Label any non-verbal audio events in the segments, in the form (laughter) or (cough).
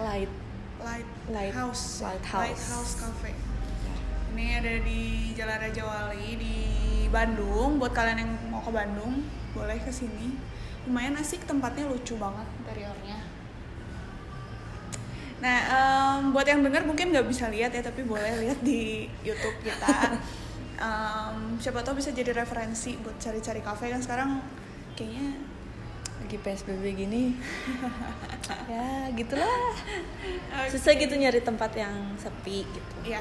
light Light, Light- House. Lighthouse. Lighthouse Cafe. Ini ada di Jalan Raja Wali di Bandung. Buat kalian yang mau ke Bandung, boleh ke sini. Lumayan asik, tempatnya lucu banget interiornya. Nah, em, buat yang dengar mungkin nggak bisa lihat ya, tapi boleh lihat di YouTube kita. (laughs) Em, siapa tahu bisa jadi referensi buat cari-cari kafe kan sekarang kayaknya lagi psbb gini. (laughs) Ya gitulah. Susah gitu nyari tempat yang sepi gitu. Ya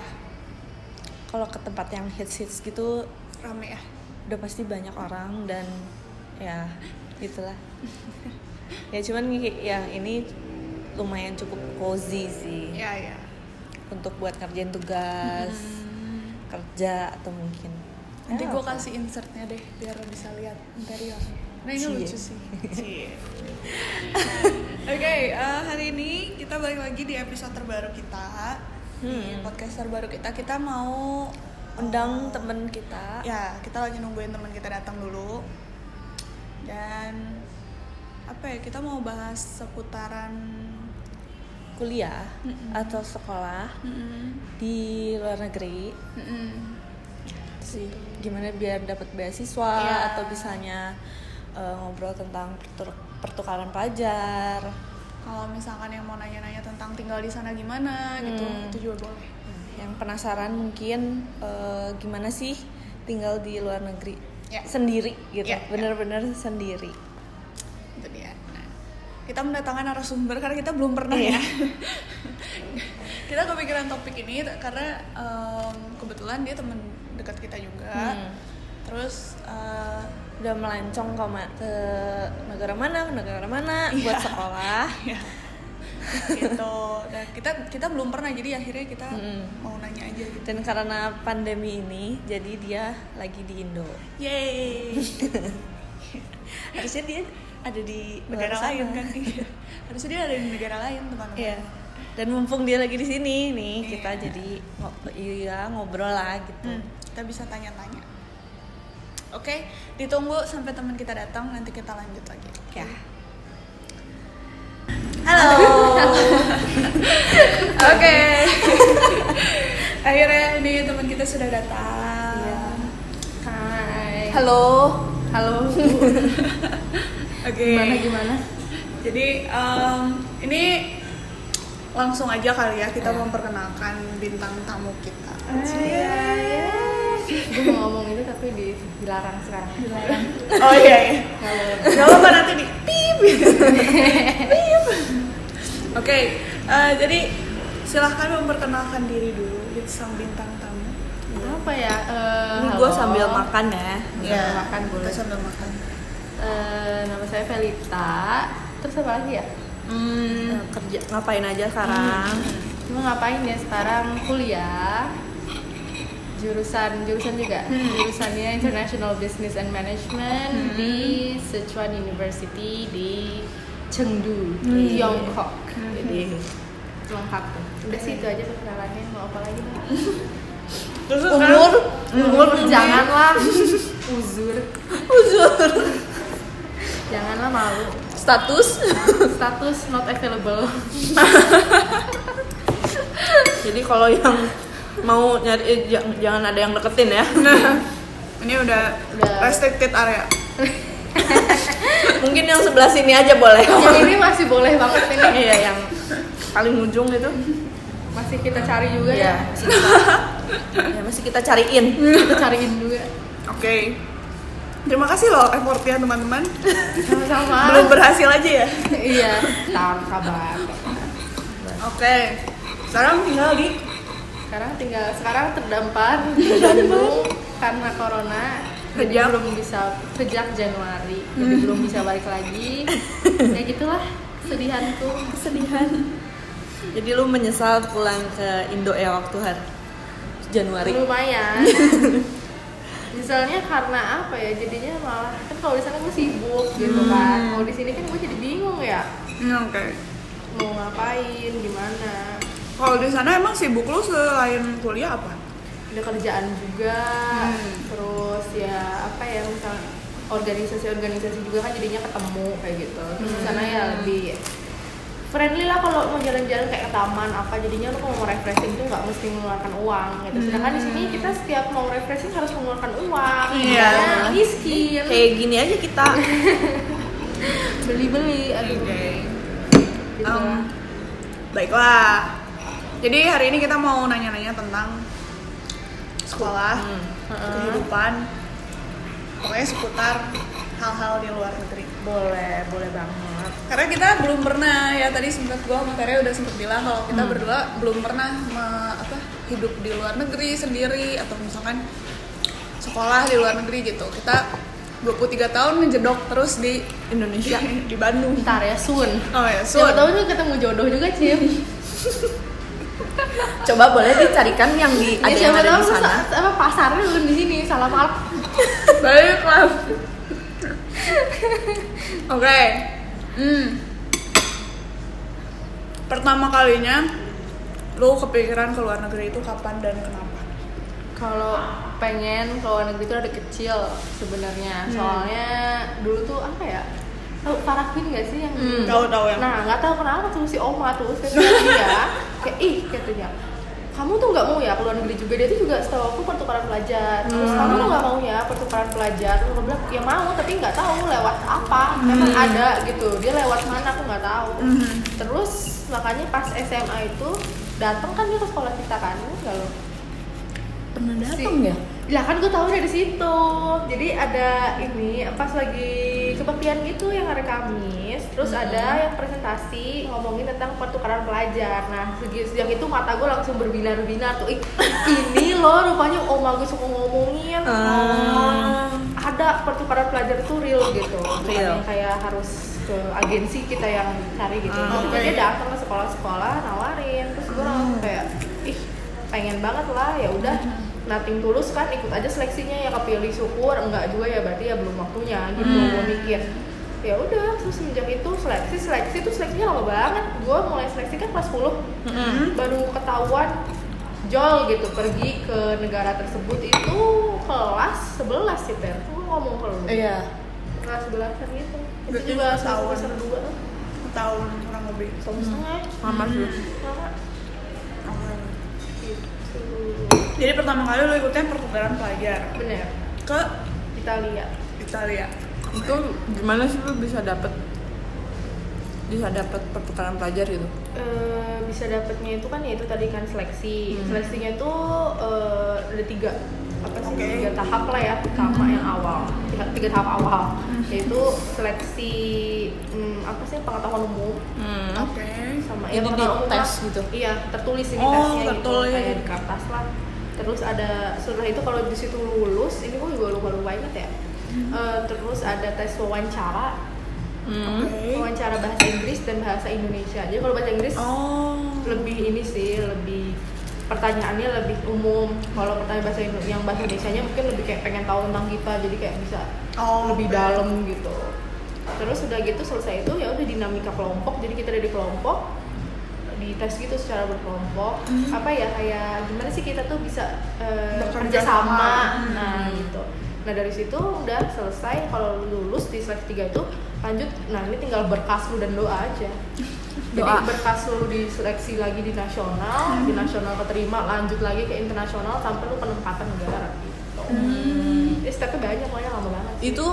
kalau ke tempat yang hits hits gitu rame ya. udah pasti banyak orang dan ya gitulah. (laughs) Ya cuman yang ini lumayan cukup cozy sih. Ya ya. untuk buat ngerjain tugas kerja atau mungkin. Nanti ya, gue kasih insertnya deh biar lo bisa lihat interior. Nah ini Cie. lucu sih. (laughs) Oke, eh, hari ini kita balik lagi di episode terbaru kita. Di Hmm. podcast terbaru kita kita mau undang temen kita ya kita lagi nungguin teman kita datang dulu dan apa ya kita mau bahas seputaran kuliah Mm-mm. atau sekolah Mm-mm. di luar negeri Mm-mm. sih gimana biar dapat beasiswa Iya. atau misalnya eh, ngobrol tentang pertukaran pelajar kalau misalkan yang mau nanya-nanya tentang tinggal di sana gimana gitu Hmm. itu juga boleh yang penasaran mungkin eh, gimana sih tinggal di luar negeri Ya. sendiri gitu Ya, ya. bener-bener sendiri itu dia nah, kita mendatangkan narasumber karena kita belum pernah ya Iya. (laughs) kita kepikiran topik ini karena em, kebetulan dia teman dekat kita juga Hmm. terus eh, udah melancong ke, ma- ke negara mana ke negara mana buat (laughs) Iya. sekolah ya gitu dan kita kita belum pernah jadi akhirnya kita Mm-mm. mau nanya aja gitu dan karena pandemi ini jadi dia lagi di Indo yeay (laughs) harusnya dia ada di negara sana. lain kan Iya. (laughs) harusnya dia ada di negara lain teman-teman Iya. Dan mumpung dia lagi di sini nih, Iya. kita jadi ngo- iya ngobrol lah gitu. Hmm, kita bisa tanya-tanya oke ditunggu sampai teman kita datang nanti kita lanjut lagi Ya. Halo. (laughs) Oke. (laughs) Akhirnya ini teman kita sudah datang. Iya. Hai. Halo. Halo. (laughs) Oke. Gimana gimana? Jadi em, ini langsung aja kali ya kita Iya. memperkenalkan bintang tamu kita. Gue mau ngomong itu tapi di, dilarang sekarang Oh iya iya. kalau Gak apa-apa nanti di pip. (laughs) Pip. Oke, eh, jadi silahkan memperkenalkan diri dulu gitu sang bintang tamu. apa ya eh, Ini gue sambil makan ya. Sambil makan boleh Kita sambil makan. Eh, nama saya Felita terus apa lagi ya Hmm. Kerja ngapain aja sekarang? cuma ngapain ya sekarang kuliah jurusan jurusan juga. Jurusannya International Business and Management di Sichuan University di Chengdu Tiongkok. Jadi lengkap tuh. Udah sih itu aja perkenalannya mau apa lagi? Terus umur, umur. janganlah. (laughs) Uzur. Uzur, janganlah malu. Status. status not available. (laughs) Jadi kalau yang mau nyari eh, jang- jangan ada yang deketin ya. (laughs) ini udah, Udah. restricted area. (laughs) Mungkin yang sebelah sini aja boleh. yang ini masih boleh banget ini (laughs) Iya, yang paling ujung itu. masih kita cari juga Iya, ya masih kita, ya, masih kita cariin. kita cariin juga Oke. Terima kasih loh effortnya teman-teman. sama-sama Belum berhasil aja ya. iya tahu kabar Oke. Sekarang tinggal di sekarang tinggal sekarang terdampar di Bandung karena corona. Jadi belum bisa sejak Januari. Jadi belum bisa balik lagi. (laughs) Ya gitulah sedihanku Kesedihan. Jadi lu menyesal pulang ke Indo ya waktu hari Januari. lumayan. (laughs) Misalnya karena apa ya? Jadinya malah kan kalau di sana gue sibuk gitu kan. Kalau di sini kan gue jadi bingung ya. Hmm, Oke. mau ngapain gimana Kalau di sana emang sibuk lu selain kuliah apa? ada kerjaan juga Hmm. terus ya apa ya misal organisasi-organisasi juga kan jadinya ketemu kayak gitu terus di sana ya lebih friendly lah kalau mau jalan-jalan kayak ke taman apa jadinya lu kalau mau refreshing tuh nggak mesti mengeluarkan uang gitu sedangkan di sini kita setiap mau refreshing harus mengeluarkan uang Iya. Miskin kayak gini aja kita (laughs) beli-beli aduh Oke. gitu Um, lah. baiklah. Jadi hari ini kita mau nanya-nanya tentang sekolah, Hmm. kehidupan, pokoknya seputar hal-hal di luar negeri. boleh boleh banget Karena kita belum pernah ya tadi sempat gua sama Tere udah sempat bilang kalau kita Hmm. berdua belum pernah me- apa hidup di luar negeri sendiri atau misalkan sekolah di luar negeri gitu. Kita 23 tahun ngejedok terus di Indonesia di Bandung. ntar ya soon Oh ya, siapa Sun. tahu juga ketemu jodoh juga Cim (laughs) coba boleh dicarikan yang di ada ya, yang ada di sana sa- apa pasarnya lu di sini salam alk (laughs) Baiklah. Oke. Hmm. Pertama kalinya lu kepikiran ke luar negeri itu kapan dan kenapa? kalau pengen ke luar negeri itu ada kecil sebenarnya Hmm. soalnya dulu tuh apa ya tahu Farafin gak sih yang Hmm. Tahu-tahu yang nah nggak tahu kenapa tuh si Oma tuh saya (laughs) dia kayak ih katanya. Kamu tuh nggak mau ya ke luar negeri juga? Dia tuh juga setahu aku pertukaran pelajar. Terus Hmm. kamu tuh nggak mau ya pertukaran pelajar? Terus aku bilang ya mau tapi nggak tahu lewat apa memang ada gitu. Dia lewat mana aku nggak tahu. Mhm. terus makanya pas SMA itu datang kan dia ke sekolah kita kan enggak loh? Pernah Si- datang ya lah kan gue tahu dari situ. Jadi ada ini pas lagi kebaktian gitu yang hari Kamis terus Hmm. ada yang presentasi ngomongin tentang pertukaran pelajar. Nah sejak itu mata gue langsung berbinar-binar tuh Ih, ini loh rupanya oma gue suka ngomongin. Ah. ada pertukaran pelajar itu real gitu. Real. yang kayak harus ke agensi kita yang cari gitu. Ah, Tapi oke. dia datang ke sekolah-sekolah nawarin. Terus gue langsung kayak ih pengen banget lah ya udah nating tulus kan ikut aja seleksinya ya kepilih syukur enggak juga ya berarti ya belum waktunya gitu Hmm. gue mikir. Ya udah terus semenjak itu seleksi seleksi itu seleksinya lama banget. Gue mulai seleksi kan kelas 10 Mm-mm. baru ketahuan jol gitu pergi ke negara tersebut itu kelas 11 sih ter gue ngomong ke lu. Iya. Kelas 11 kan gitu. Itu Berarti juga setahun. semester 2 tuh tahun kurang lebih. tahun setengah. Lama sih Jadi pertama kali lu ikutnya pertukaran pelajar bener ke Italia Italia. itu gimana sih lu bisa dapet bisa dapet pertukaran pelajar gitu Eh, bisa dapetnya itu kan ya itu tadi kan seleksi Hmm. seleksinya tuh eh, ada tiga apa sih Oke. tiga tahap lah ya pertama yang awal tiga, tiga tahap awal yaitu seleksi hmm, apa sih pengetahuan umum hmm. Oke. sama Jadi ya dites lah. gitu? iya tertulis ini Oh, tesnya tertulis. gitu kayak di kertas lah terus ada setelah itu kalau di situ lulus ini gue juga lupa lupa inget ya Eh, terus ada tes wawancara. Hmm. Wawancara bahasa Inggris dan bahasa Indonesia. Jadi kalau bahasa Inggris Oh. lebih ini sih lebih pertanyaannya lebih umum. Kalau pertanyaan bahasa Indo yang bahasa Indonesia nya mungkin lebih kayak pengen tahu tentang kita jadi kayak bisa Oh, lebih dalam gitu. Terus udah gitu selesai itu ya udah dinamika kelompok. Jadi kita ada di kelompok di tes gitu secara berkelompok Hmm. apa ya kayak gimana sih kita tuh bisa eh, Bekerja kerja sama nah Hmm. gitu nah dari situ udah selesai kalau lu lulus di seleksi tiga itu lanjut nah ini tinggal berkas lu dan doa aja (laughs) jadi Doa. berkas lu diseleksi lagi di nasional di nasional keterima lanjut lagi ke internasional sampai lu penempatan negara gitu Hmm. Jadi stepnya banyak makanya lama banget sih. itu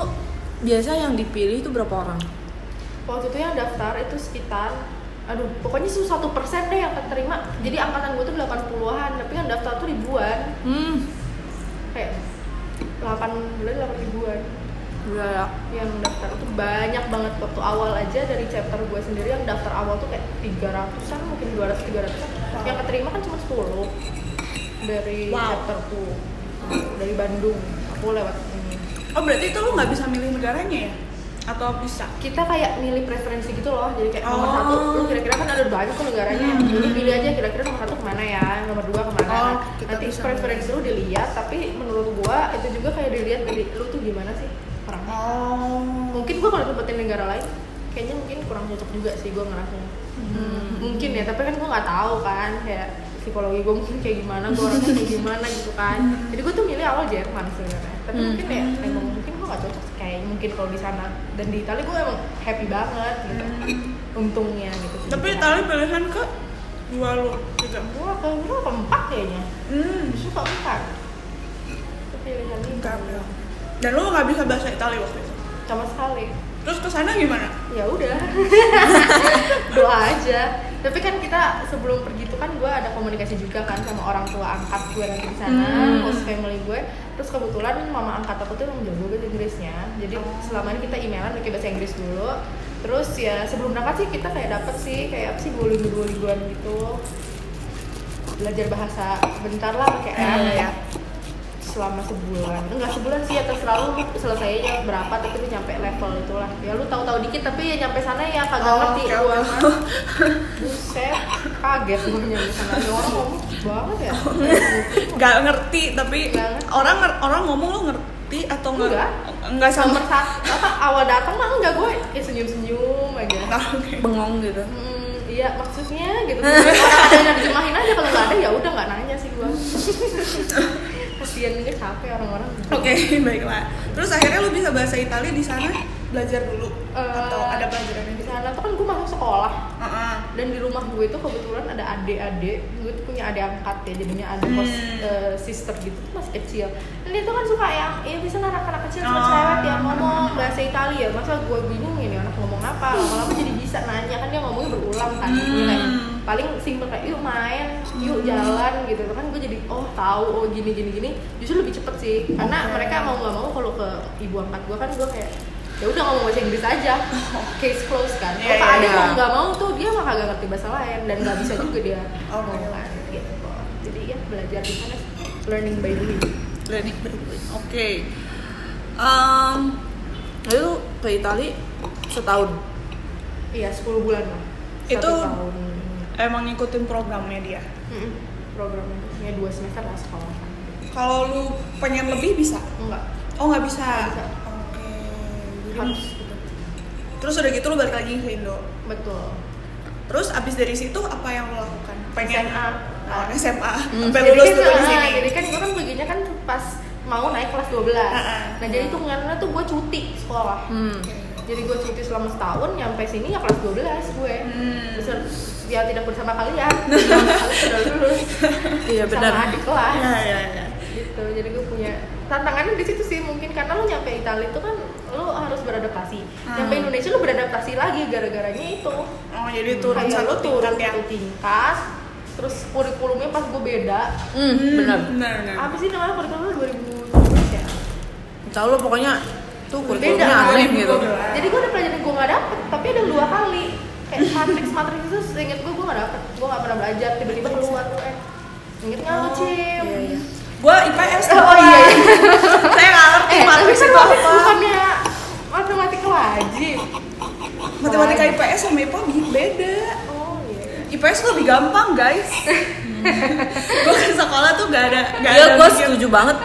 biasa yang dipilih itu berapa orang waktu itu yang daftar itu sekitar aduh pokoknya satu persen deh yang keterima. Jadi angkatan gue tuh 80-an tapi yang daftar tuh ribuan. Hmm. Kayak 8 bulan 8 ribuan. Ya yang daftar itu banyak banget. Waktu awal aja dari chapter gue sendiri yang daftar awal tuh kayak 300an mungkin 200 300an yang keterima kan cuma 10 dari Wow. chapter tuh dari Bandung. Aku lewat ini Oh berarti itu lu nggak bisa milih negaranya ya? Atau bisa? kita kayak milih preferensi gitu loh jadi kayak nomor Oh. satu lu kira-kira kan ada banyak negaranya Hmm. jadi pilih aja kira-kira nomor satu ke mana ya nomor dua ke mana Oh, Nah, nanti preferensi lu dilihat tapi menurut gua itu juga kayak dilihat dari lu tuh gimana sih orangnya Oh. mungkin gua kalau tempetin negara lain kayaknya mungkin kurang cocok juga sih gua ngerasanya Hmm. mungkin ya tapi kan gua nggak tahu kan kayak psikologi gua mungkin kayak gimana gua orangnya kayak gimana gitu kan jadi gua tuh milih awal Jerman sebenarnya tapi Hmm. mungkin ya emang gue gak cocok kayak mungkin kalau di sana dan di Italia gue emang happy banget gitu untungnya gitu Hmm. Tapi Itali pilihan ke dua lu juga. gue ke gue keempat kayaknya Hmm. justru keempat itu pilihan ini. Dan lu nggak bisa bahasa Itali waktu itu. sama sekali Terus ke sana gimana? ya udah (laughs) doa aja tapi kan kita sebelum pergi kan gue ada komunikasi juga kan sama orang tua angkat gue nanti di sana Hmm. host family gue. Terus kebetulan mama angkat aku tuh emang jago bahasa Inggrisnya. Jadi selama ini kita emailan pakai bahasa Inggris dulu. Terus ya sebelum berangkat sih kita kayak dapet sih kayak apa sih duolingo duolingoan gitu. Belajar bahasa bentar lah pakai app. Hmm. ya selama sebulan enggak sebulan sih ya terserah lu lu selesainya berapa tapi lu nyampe level itulah ya lu tahu-tahu dikit tapi ya nyampe sana ya kagak Oh, ngerti gua oke. mah (laughs) buset kaget gua nyampe sana ya orang ngomong banget ya (laughs) Gak ngerti tapi Nggak ngerti. orang orang ngomong lu ngerti atau nggak? Enggak. Enggak sama. nomor satu apa awal datang mah enggak gue ya senyum-senyum aja Nah, (laughs) oke. bengong gitu Hmm, iya maksudnya gitu orang ada yang nerjemahin aja kalau nggak ada ya udah nggak nanya sih gua kasian juga capek orang-orang Oke, (laughs) baiklah. Terus akhirnya lu bisa bahasa Italia di sana belajar dulu atau Eh, ada pelajarannya di sana tuh kan gue masuk sekolah Heeh. dan di rumah gue tuh kebetulan ada adik-adik gue tuh punya adik angkat ya jadinya ada Hmm. eh, sister gitu tuh masih kecil dan dia tuh kan suka yang ya bisa anak-anak kecil sama Oh. cewek yang ngomong bahasa Italia masa gue bingung ini anak ngomong apa lama-lama jadi bisa nanya kan dia ngomongnya berulang kan Hmm. Gue paling simpel kayak yuk main yuk jalan gitu kan gue jadi oh tahu oh gini gini gini justru lebih cepet sih karena Oke. mereka mau nggak mau kalau ke ibu angkat gue kan gue kayak ya udah ngomong bahasa Inggris aja (laughs) case close kan Iya, kalau iya, adik iya. mau nggak mau tuh dia mah kagak ngerti bahasa lain dan nggak bisa juga dia (laughs) Oke. ngomong kan gitu jadi ya belajar di sana learning by doing Learning by doing. Oke. Em, itu ke Itali setahun iya 10 bulan lah Itu- tahun emang ngikutin programnya dia. Mm-mm. programnya ya dua semester lah sekolah Kalau lu pengen lebih bisa? enggak Oh nggak bisa. Nggak bisa. Oke. Jadi- harus gitu Terus udah gitu lu balik lagi ke Indo. betul Terus abis dari situ apa yang lo lakukan? Pengen SMA. Oh, SMA. Hmm. Sampai jadi lulus kan, dulu di sini. jadi kan gue kan perginya kan pas mau naik kelas 12 Ah, nah jadi hitungannya tuh gue cuti sekolah hmm. Jadi gue cuti selama setahun nyampe sini ya kelas 12 gue Hmm. Besar- ya tidak bersama kalian (laughs) kalian sudah lulus Iya, benar. sama adik kelas Ya, ya, ya. gitu jadi gue punya tantangannya di situ sih mungkin karena lo nyampe Italia itu kan lo harus beradaptasi Hmm. nyampe Indonesia lo beradaptasi lagi gara-garanya itu Oh jadi turun kayak satu turun tingkat ya? tingkat terus kurikulumnya pas gue beda Hmm, benar Benar, apa sih namanya kurikulumnya 2017 ya tahu lo pokoknya tuh Beda kurikulumnya kan? aneh gitu jadi gue ada pelajaran gue nggak dapet tapi ada dua kali kayak matrix matrix itu seinget gue gue nggak dapet gue nggak pernah belajar tiba-tiba keluar UN inget nggak lo cim iya, iya. Gua IPS (laughs) Oh, oh iya, iya. Saya nggak ngerti eh kan itu matrix apa. bukannya matematika wajib Matematika IPS sama IPA beda. oh iya IPS lebih gampang guys. (laughs) gue ke sekolah tuh gak ada gak Iya, ada gue mikir- setuju banget.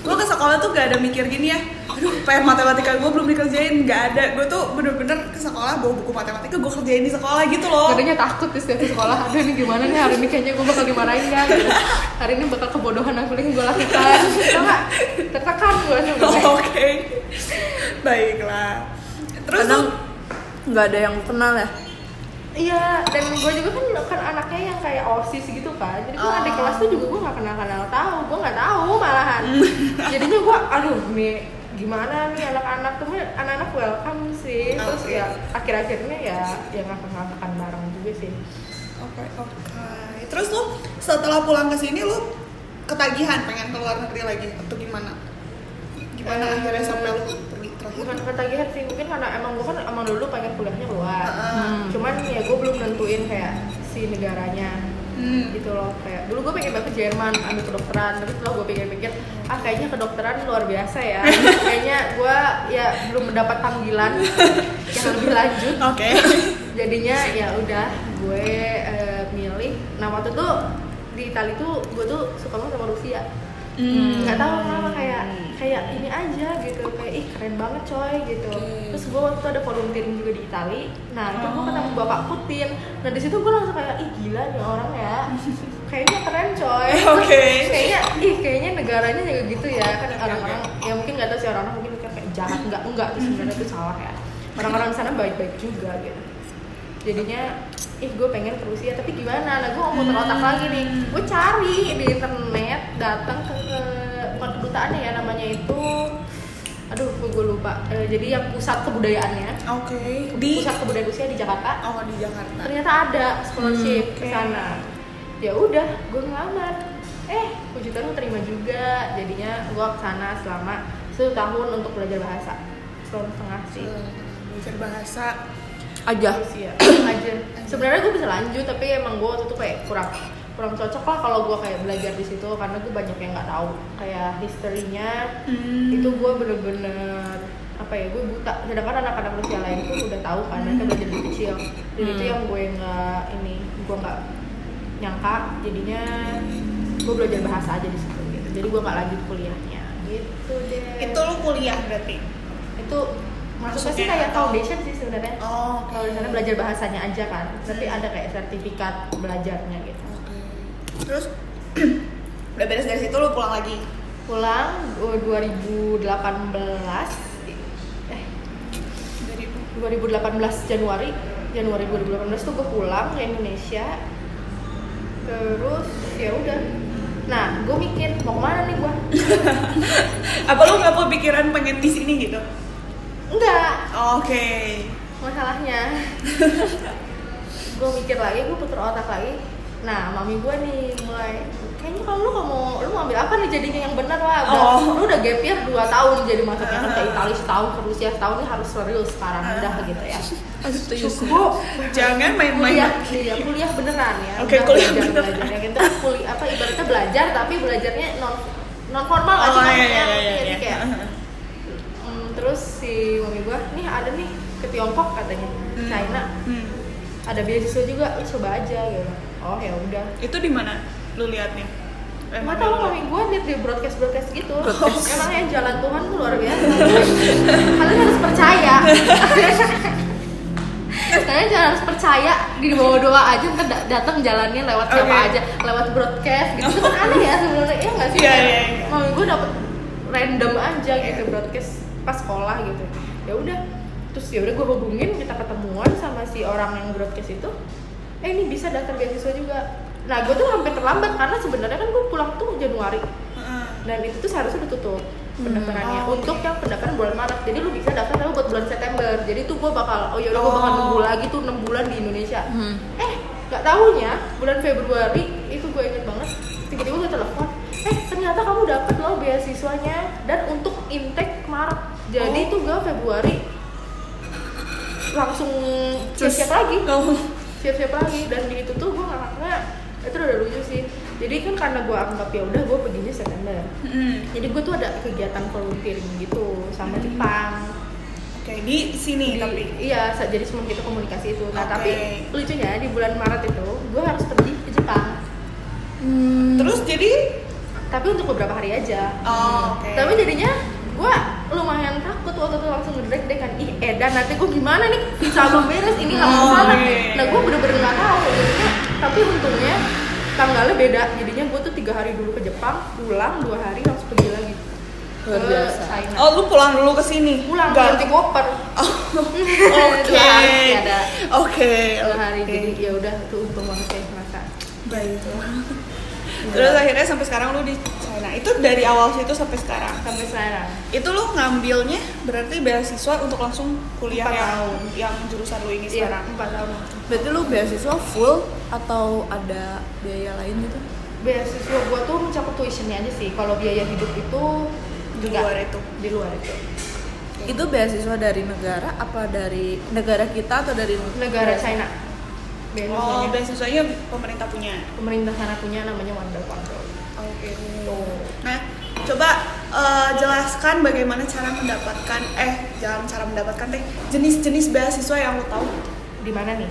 gue ke sekolah tuh gak ada mikir gini ya aduh PR matematika gue belum dikerjain gak ada. Gue tuh bener-bener ke sekolah bawa buku matematika gue kerjain di sekolah gitu loh. Katanya takut di setiap sekolah, aduh ini gimana nih? Hari ini kayaknya gue bakal dimarahin kan gitu. Hari ini bakal kebodohan apa yang gue lakukan. Gak? Tertekan gue sebenarnya (laughs) oke. Baiklah. Terus kadang tuh nggak ada yang kenal ya? Iya, dan gue juga kan kan anaknya yang kayak osis gitu kan. Jadi gue Oh. adik kelas tuh juga gue gak kenal-kenal tahu. Gue gak tahu malahan. Jadinya gue, aduh nih gimana nih anak-anak? Tuh anak-anak welcome sih. Terus Oke. ya akhir-akhirnya ya ya ngakak-ngakakan bareng juga sih. Oke oke. Terus lu setelah pulang ke sini lu ketagihan pengen ke luar negeri lagi atau gimana? Gimana Eh, akhirnya sampai lu pergi terakhir? bukan ketagihan sih mungkin karena emang gue kan emang dulu pengen kuliahnya luar. Heeh. cuman ya gue belum nentuin kayak si negaranya Hmm. gitu loh kayak dulu gue pengen banget ke Jerman ambil kedokteran tapi setelah gue pikir-pikir ah kayaknya kedokteran luar biasa ya. (laughs) Kayaknya gue ya belum mendapat panggilan. (laughs) Yang lebih lanjut oke. (laughs) Jadinya ya udah gue eh, milih. Nah waktu itu di Italia tuh gue tuh suka banget sama Rusia Hmm. nggak tahu kenapa kayak kayak ini aja gitu kayak ih keren banget coy gitu. Oke. terus gue waktu itu ada volunteering juga di Itali nah itu gue Oh. ketemu bapak Putin. Nah di situ gue langsung kayak ih gila nih orang ya. (laughs) Kayaknya keren coy. Oke. (laughs) kayaknya ih kayaknya negaranya juga gitu ya. Kan orang-orang ya mungkin nggak tahu sih orang-orang mungkin kayak jahat enggak enggak itu sebenarnya itu salah ya. Orang-orang di sana baik-baik juga gitu. Jadinya ih gue pengen ke Rusia tapi gimana? Nah gue mau muter otak lagi nih. Gue cari di internet datang ke, ke kedutaannya ya namanya itu aduh gue lupa. Eh, jadi yang pusat kebudayaannya. Oke. Di pusat kebudayaan Rusia di Jakarta. Oh di Jakarta. Ternyata ada scholarship Hmm, ke oke. sana. Ya udah gue ngelamar. Eh puji Tuhan terima juga. Jadinya gue ke sana selama satu tahun untuk belajar bahasa. Setahun setengah sih. Belajar bahasa. Aja. Rusia aja. Sebenarnya gue bisa lanjut tapi emang gue waktu itu kayak kurang kurang cocok lah kalau gue kayak belajar di situ karena gue banyak yang nggak tahu. Kayak historinya Hmm. itu gue bener-bener apa ya gue buta. Sedangkan anak-anak Rusia lain tuh udah tahu kan mereka belajar dari kecil. Dan itu Hmm. yang gue nggak ini gue nggak nyangka. Jadinya gue belajar bahasa aja di situ gitu. Jadi gue nggak lanjut kuliahnya. Gitu deh. Itu lu kuliah berarti? Itu maksudnya sih kayak atau- foundation sih sebenarnya. Oh kalau di sana belajar bahasanya aja kan. Tapi ada kayak sertifikat belajarnya gitu. Terus (clears throat) udah beres dari situ lu pulang lagi? Pulang eh, 2018 eh dari 2018 Januari Januari 2018 tuh gue pulang ke Indonesia. Terus ya udah. Nah gue mikir mau ke mana nih gue (laughs) apa lu nggak kepikiran pengen di sini gitu? Enggak oke. Masalahnya (laughs) gue mikir lagi gue puter otak lagi nah mami gue nih mulai kayaknya kalau lu mau lu mau ambil apa nih jadinya yang benar lah. Udah, Oh. lu udah gap year 2 tahun jadi maksudnya kan ke Italia setahun ke Rusia setahun ini harus serius sekarang udah gitu ya. Cukup. jangan main-main kuliah iya, kuliah beneran ya. Oke, Udah kuliah belajar beneran. belajar. Ya gitu kuliah apa ibaratnya belajar tapi belajarnya non non formal Oh, sih iya, iya, iya, Jadi iya. kayak hmm, terus si mami gua nih ada nih ke Tiongkok katanya Hmm. China. Hmm. ada beasiswa juga lu coba aja gitu oh ya udah. Itu di mana lu liatnya? Eh, Nggak mana tahu mami gue liat di broadcast broadcast gitu. Broadcast. (laughs) emang ya jalan Tuhan tuh luar biasa. Kalian harus percaya. (laughs) Kalian jangan harus percaya di bawah doa aja ntar da- datang jalannya lewat siapa Oke. aja lewat broadcast gitu. Itu kan aneh ya sebenarnya ya nggak sih? Iya, Kayak iya, iya. mami gue dapet random aja gitu broadcast pas sekolah gitu. Ya udah terus ya udah gue hubungin kita ketemuan sama si orang yang broadcast itu eh ini bisa daftar beasiswa juga nah gue tuh hampir terlambat karena sebenarnya kan gue pulang tuh Januari dan itu tuh seharusnya udah tutup pendaftarannya Oh, untuk oke. yang pendaftaran bulan Maret jadi lu bisa daftar tapi buat bulan September jadi tuh gue bakal oh yaudah gue bakal Oh. nunggu lagi tuh 6 bulan di Indonesia Hmm. eh nggak tahunya bulan Februari itu gue inget banget tiba-tiba gue telepon eh ternyata kamu dapet loh beasiswanya dan untuk intake Maret jadi Oh. tuh gue Februari langsung siap-siap lagi Oh. Siap-siap lagi. Dan di itu tuh gue nganggapnya itu udah lucu sih. Jadi kan karena gue anggap ya udah gue perginya September. Hmm. jadi gue tuh ada kegiatan volunteering gitu sama Hmm. Jepang. Oke di sini Di- tapi? iya jadi semua kita komunikasi itu. Nah Oke. tapi lucunya di bulan Maret itu gue harus pergi ke Jepang. Hmm. terus jadi tapi untuk beberapa hari aja. Oh oke. Tapi jadinya gue lumayan takut waktu itu langsung ngedrek deh kan. Ih Edan nanti gue gimana nih? Visa belum beres ini harus Oh, ke sana iya, iya. nah gue bener-bener nggak tahu. Jadinya tapi untungnya tanggalnya beda. Jadinya gue tuh tiga hari dulu ke Jepang pulang dua hari langsung pergi lagi. Luar biasa. China. Oh lu pulang dulu ke sini? Pulang Nggak- ganti koper. (laughs) Oke. hari ada. oke dua hari oke. jadi ya udah tuh untung banget ya merasa baik terus akhirnya sampai sekarang lu di China. Itu dari awal situ sampai sekarang? Sampai sekarang. Itu lu ngambilnya berarti beasiswa untuk langsung kuliah Empat yang tahun. yang jurusan lu ini iya sekarang? empat tahun. Berarti lu beasiswa full atau ada biaya lain gitu? beasiswa gua tuh mencakup tuitionnya aja sih. Kalau biaya hidup itu di enggak. luar itu? Di luar itu. Itu beasiswa dari negara apa dari negara kita atau dari negara China oh beasiswanya. beasiswanya pemerintah punya? Pemerintah sana punya namanya Wonder Control. Oke. Nah coba eh, jelaskan bagaimana cara mendapatkan eh jangan cara mendapatkan deh jenis-jenis beasiswa yang lu tahu. Di mana nih?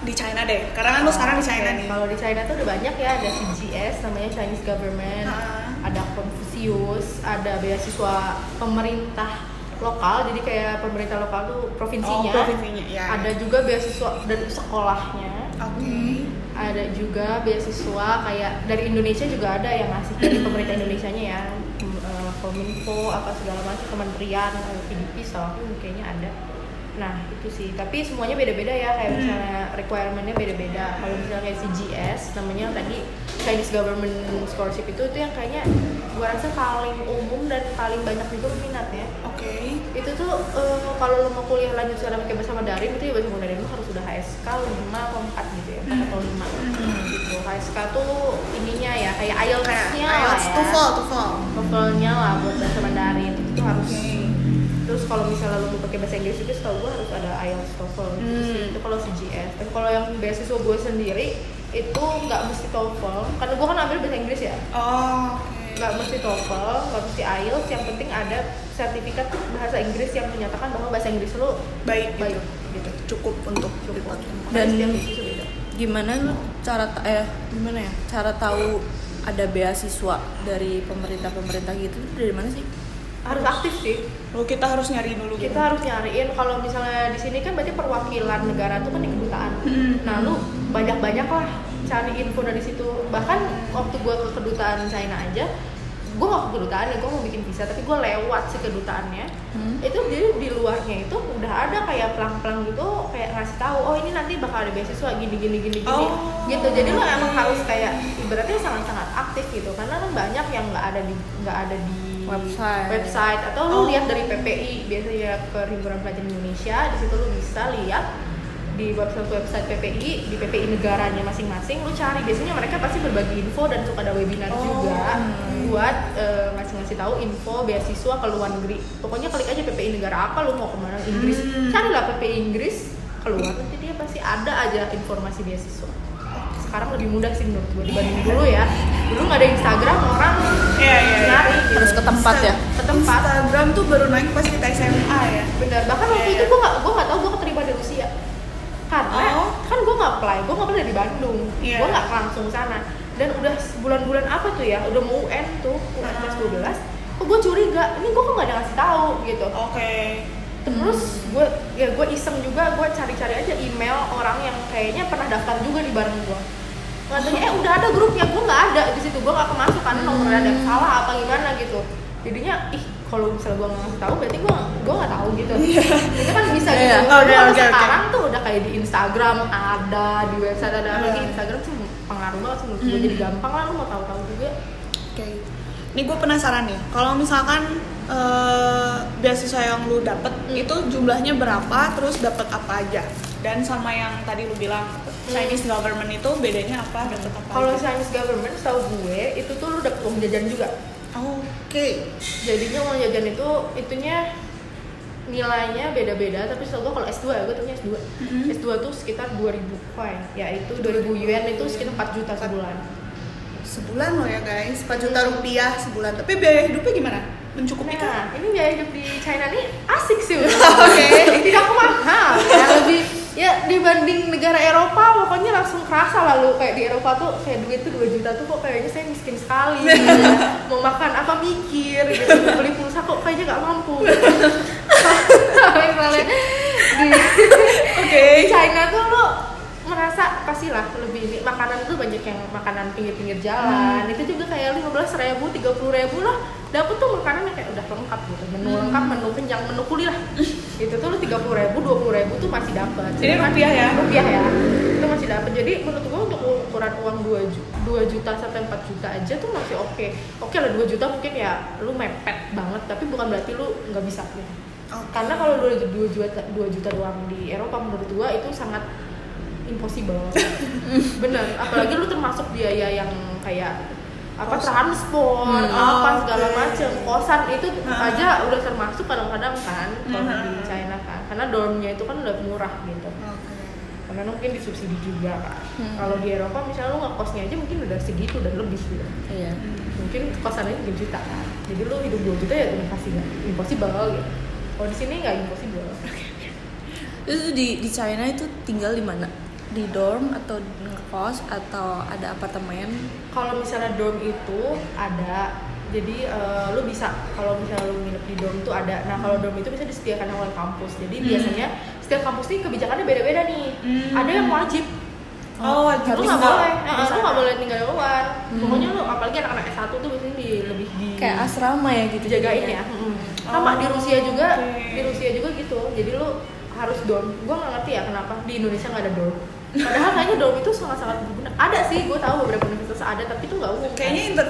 Di China deh. Karena kan lu sekarang di China nih. Kalau di China tuh udah banyak ya, ada CGS namanya Chinese Government, Ah. ada Confucius, ada beasiswa pemerintah lokal, jadi kayak pemerintah lokal tuh provinsinya. Oh, provinsinya, ya. Ada juga beasiswa dari sekolahnya. Oke. Ada juga beasiswa kayak dari Indonesia juga ada yang ngasih dari pemerintah Indonesianya ya. Hmm, eh, kominfo apa segala macam kementerian PDP setahu aku kayaknya ada nah itu sih. Tapi semuanya beda-beda ya. Kayak misalnya requirementnya beda-beda. Kalau misalnya kayak CGS namanya yang tadi Chinese Government Scholarship itu itu yang kayaknya gua rasa paling umum dan paling banyak juga peminatnya. Oke. Itu tuh eh, kalau lo mau kuliah lanjut secara pakai bahasa Mandarin itu ya bahasa Mandarin lo harus sudah HSK 5 atau 4 gitu ya 4 atau 5 gitu. HSK tuh ininya ya kayak IELTS-nya lah IELTS ya. TOEFL. TOEFL TOEFL-nya lah buat bahasa Mandarin. Itu tuh harus Oke. Terus kalau misalnya lo mau pakai bahasa Inggris juga setahu gue harus ada IELTS TOEFL gitu sih Hmm. itu kalau CGS tapi kalau yang beasiswa gue sendiri itu nggak mesti TOEFL karena gue kan ambil bahasa Inggris ya oh oke nggak mesti TOEFL, nggak mesti IELTS, yang penting ada sertifikat bahasa Inggris yang menyatakan bahwa bahasa Inggris lo baik baik gitu. gitu. cukup untuk Cukup. Dan- beda. gimana lu cara eh gimana ya cara tahu ada beasiswa dari pemerintah pemerintah gitu dari mana sih harus aktif sih. Lalu kita harus nyari dulu gitu. Kita harus nyariin kalau misalnya di sini kan berarti perwakilan negara tuh kan di kedutaan. Hmm. Nah lu banyak-banyak lah cari info dari situ. Bahkan waktu gua ke kedutaan China aja, gua nggak ke kedutaan ya, gua mau bikin visa, tapi gua lewat si kedutaannya. Hmm. itu jadi di luarnya itu udah ada kayak pelang-pelang gitu kayak ngasih tahu oh ini nanti bakal ada beasiswa gini gini gini gini Oh, gitu jadi lo emang harus kayak ibaratnya sangat-sangat aktif gitu karena kan banyak yang nggak ada di nggak ada di Website. website atau lo Oh. lihat dari PPI biasanya perhimpunan pelajar Indonesia di situ lo bisa lihat di website website PPI di PPI negaranya masing-masing lu cari biasanya mereka pasti berbagi info dan suka ada webinar Oh, juga hmm. buat eh, ngasih-ngasih tahu info beasiswa ke luar negeri pokoknya klik aja PPI negara apa lu mau ke mana Inggris Hmm. carilah PPI Inggris keluar nanti dia pasti ada aja informasi beasiswa sekarang lebih mudah sih menurut gue dibanding dulu ya (laughs) dulu nggak ada Instagram orang Iya, iya, iya. nyari gitu. Harus ke tempat ya? ke tempat Instagram tuh baru naik pas kita SMA ya. bener bahkan waktu Iya, itu iya. gue nggak gue nggak tahu gue keterima di Rusia karena Oh. kan gue nggak apply gue nggak apply dari Bandung Iya. gue nggak langsung sana dan udah bulan-bulan apa tuh ya udah mau UN tuh UN kelas 12 kok gue curiga ini gue kok nggak ada ngasih tahu gitu Oke. terus gue ya gue iseng juga gue cari-cari aja email orang yang kayaknya pernah daftar juga di bareng gue katanya eh udah ada grupnya gue nggak ada di situ gue nggak kemasuk karena nomornya ada yang salah apa gimana gitu jadinya ih kalau misalnya gue nggak tahu berarti gue gue nggak tahu gitu itu kan bisa gitu Iya. Kalau Oke, oke, oke. sekarang tuh udah kayak di Instagram ada di website ada Iya. Instagram sih pengaruh banget sih menurut gue jadi gampang lah lu mau tahu-tahu juga Oke. Ini gue penasaran nih. Kalau misalkan eh, beasiswa yang lu dapet Hmm. itu jumlahnya berapa, terus dapet apa aja? Dan sama yang tadi lu bilang Chinese government itu bedanya apa? Dapet apa? kalau aja? Chinese government tahu gue itu tuh lu dapet uang jajan juga Oke. jadinya uang jajan itu itunya nilainya beda-beda tapi setahu gue kalau S2 ya gue tahunya S2 Mhm. S2 tuh sekitar 2000 coin yaitu 2000 yuan itu sekitar 4 juta sebulan Sebulan loh ya guys, 4 juta rupiah sebulan. Tapi biaya hidupnya gimana? Mencukupi kan? nah ini biaya hidup di China nih asik sih (laughs) Oke. tidak mahal ya (laughs) lebih ya dibanding negara Eropa pokoknya langsung kerasa lalu kayak di Eropa tuh kayak duit tuh 2 juta tuh kok kayaknya saya miskin sekali. Gitu (laughs) mau makan apa mikir gitu. Mau beli pulsa kok kayaknya nggak mampu. (laughs) Misalnya di Oke. di China tuh lo merasa pastilah lebih ini makanan tuh banyak yang makanan pinggir-pinggir jalan. Itu juga kayak lima belas ribu tiga puluh ribu lah. Dapet tuh makanan yang kayak udah lengkap gitu. Menu lengkap menu kenyang menu kuliah. Itu tuh lo tiga puluh ribu dua puluh ribu tuh masih dapat Ini rupiah ya? rupiah ya. Itu masih dapat jadi menurut gua untuk ukuran uang 2 juta, 2 juta sampai 4 juta aja tuh masih oke. Oke lah 2 juta mungkin ya lu mepet banget. Tapi bukan berarti lu nggak bisa gitu. Oke. karena kalau 2 juta 2 juta doang di Eropa menurut gua itu sangat impossible. (laughs) Bener apalagi lu termasuk biaya yang kayak apa transport Hmm. apa segala Oke. macem. Kosan itu Ah. aja udah termasuk kadang-kadang kan kalau Hmm. di China kan. Karena dormnya itu kan udah murah gitu. Oke. karena mungkin disubsidi juga kan Hmm. kalau di Eropa misalnya lu nggak kosnya aja mungkin udah segitu dan lebih gitu. Iya. Mungkin kosannya 3 juta kan jadi lu hidup 2 juta ya udah pasti nggak impossible gitu. Kalau di sini nggak impossible. Itu di di China itu tinggal di mana di dorm atau ngekos atau ada apartemen? Kalau misalnya dorm itu ada jadi eh, lu bisa kalau misalnya lu nginep di dorm tuh ada. Nah kalau dorm itu bisa disediakan oleh kampus. Jadi biasanya setiap kampus nih kebijakannya beda-beda nih. Hmm. ada yang wajib. Oh, wajib. Lu nggak boleh. Di eh, lu nggak boleh tinggal di luar. Pokoknya lu apalagi anak-anak S1 tuh biasanya di lebih di kayak asrama ya gitu dijagain ya. Sama di Oh, Rusia juga di Rusia juga gitu. Jadi lu harus dorm. Gue nggak ngerti ya kenapa di Indonesia nggak ada dorm padahal kayaknya dorm itu sangat-sangat berguna. Ada sih gue tahu beberapa universitas ada tapi itu nggak umum Kayaknya inter,